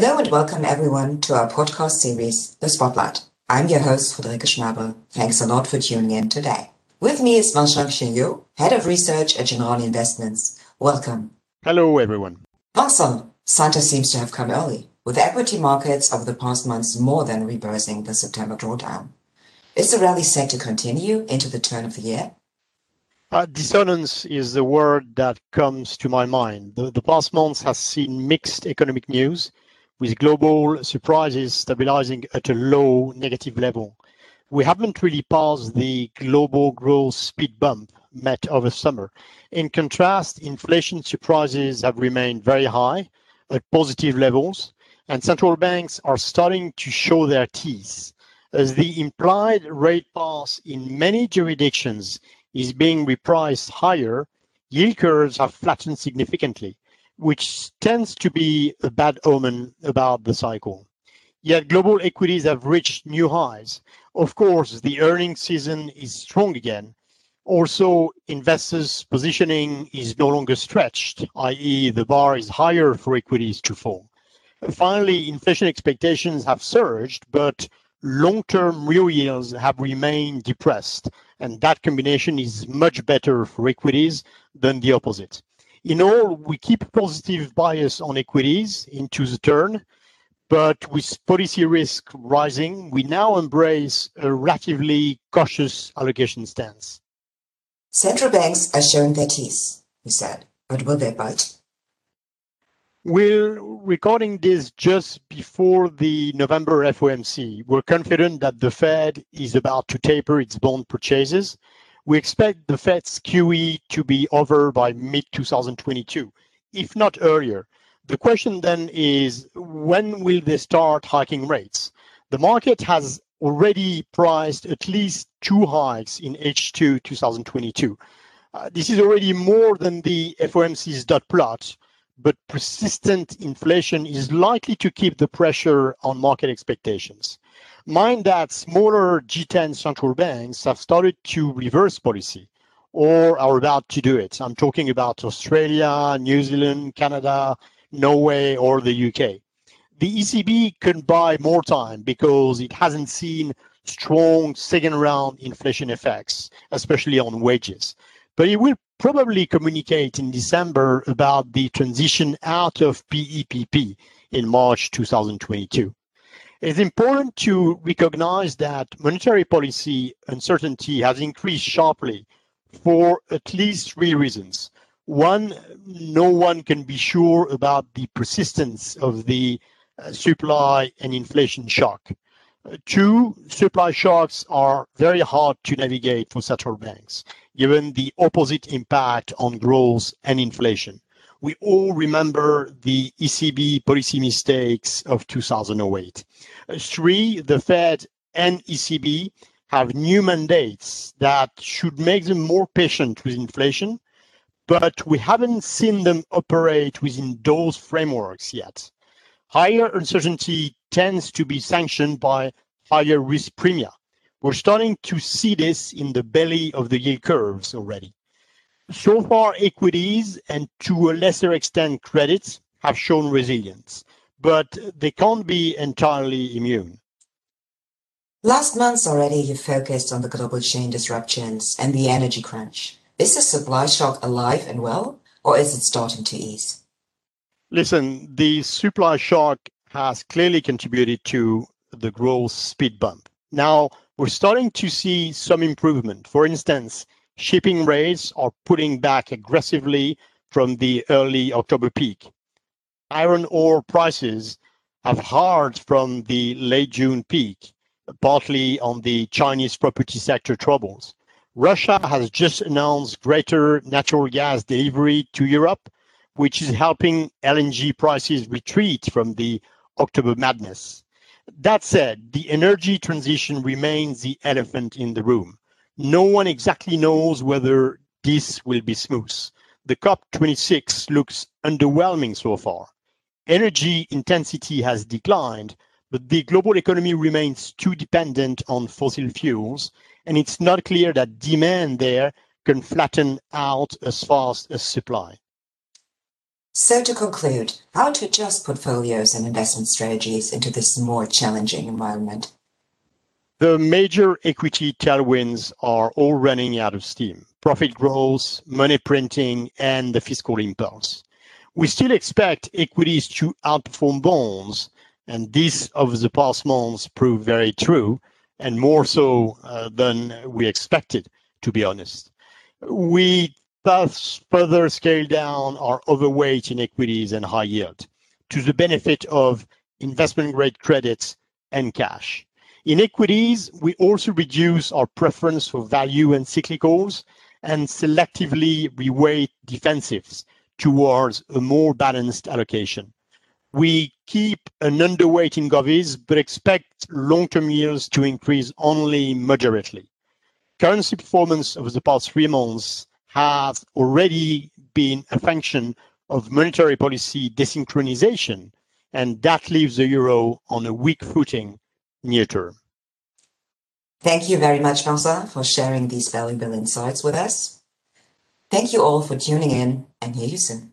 Hello and welcome everyone to our podcast series, The Spotlight. I'm your host, Friederike Schnabel. Thanks a lot for tuning in today. With me is Vincent Chaigneau, Head of Research at Generali Investments. Welcome. Hello, everyone. Vincent, Santa seems to have come early, with equity markets over the past months more than reversing the September drawdown. Is the rally set to continue into the turn of the year? Uh, dissonance is the word that comes to my mind. The, the past months has seen mixed economic news, with global surprises stabilizing at a low negative level. We haven't really passed the global growth speed bump met over summer. In contrast, inflation surprises have remained very high at positive levels, and central banks are starting to show their teeth as the implied rate path in many jurisdictions is being repriced higher, yield curves have flattened significantly which tends to be a bad omen about the cycle. Yet global equities have reached new highs. Of course, the earnings season is strong again. Also, investors' positioning is no longer stretched, i.e., the bar is higher for equities to fall. Finally, inflation expectations have surged, but long-term real yields have remained depressed, and that combination is much better for equities than the opposite. In all, we keep positive bias on equities into the turn, but with policy risk rising, we now embrace a relatively cautious allocation stance. Central banks are showing their teeth, he said, but will they bite? We're recording this just before the November FOMC. We're confident that the Fed is about to taper its bond purchases we expect the Fed's QE to be over by mid-2022, if not earlier. The question then is, when will they start hiking rates? The market has already priced at least two hikes in H2 2022. Uh, this is already more than the FOMC's dot plot, but persistent inflation is likely to keep the pressure on market expectations. Mind that smaller G10 central banks have started to reverse policy or are about to do it. I'm talking about Australia, New Zealand, Canada, Norway, or the UK. The ECB can buy more time because it hasn't seen strong second round inflation effects, especially on wages. But it will probably communicate in December about the transition out of PEPP in March 2022. It's important to recognize that monetary policy uncertainty has increased sharply for at least three reasons. One, no one can be sure about the persistence of the uh, supply and inflation shock. Uh, two, supply shocks are very hard to navigate for central banks, given the opposite impact on growth and inflation. We all remember the ECB policy mistakes of 2008. Three, the Fed and ECB have new mandates that should make them more patient with inflation, but we haven't seen them operate within those frameworks yet. Higher uncertainty tends to be sanctioned by higher risk premia. We're starting to see this in the belly of the yield curves already. So far, equities and to a lesser extent credits have shown resilience but they can't be entirely immune. Last month already, you focused on the global chain disruptions and the energy crunch. Is the supply shock alive and well, or is it starting to ease? Listen, the supply shock has clearly contributed to the growth speed bump. Now, we're starting to see some improvement. For instance, shipping rates are pulling back aggressively from the early October peak iron ore prices have halved from the late June peak, partly on the Chinese property sector troubles. Russia has just announced greater natural gas delivery to Europe, which is helping LNG prices retreat from the October madness. That said, the energy transition remains the elephant in the room. No one exactly knows whether this will be smooth. The COP26 looks underwhelming so far energy intensity has declined, but the global economy remains too dependent on fossil fuels, and it's not clear that demand there can flatten out as fast as supply. So to conclude, how to adjust portfolios and investment strategies into this more challenging environment? The major equity tailwinds are all running out of steam. Profit growth, money printing, and the fiscal impulse. We still expect equities to outperform bonds, and this over the past months proved very true, and more so uh, than we expected, to be honest. We thus further scale down our overweight in equities and high yield to the benefit of investment grade credits and cash. In equities, we also reduce our preference for value and cyclicals and selectively reweight defensives towards a more balanced allocation. We keep an underweight in govies, but expect long-term yields to increase only moderately. Currency performance over the past three months has already been a function of monetary policy desynchronization, and that leaves the euro on a weak footing near term. Thank you very much, Vincent, for sharing these valuable insights with us. Thank you all for tuning in and hear you soon.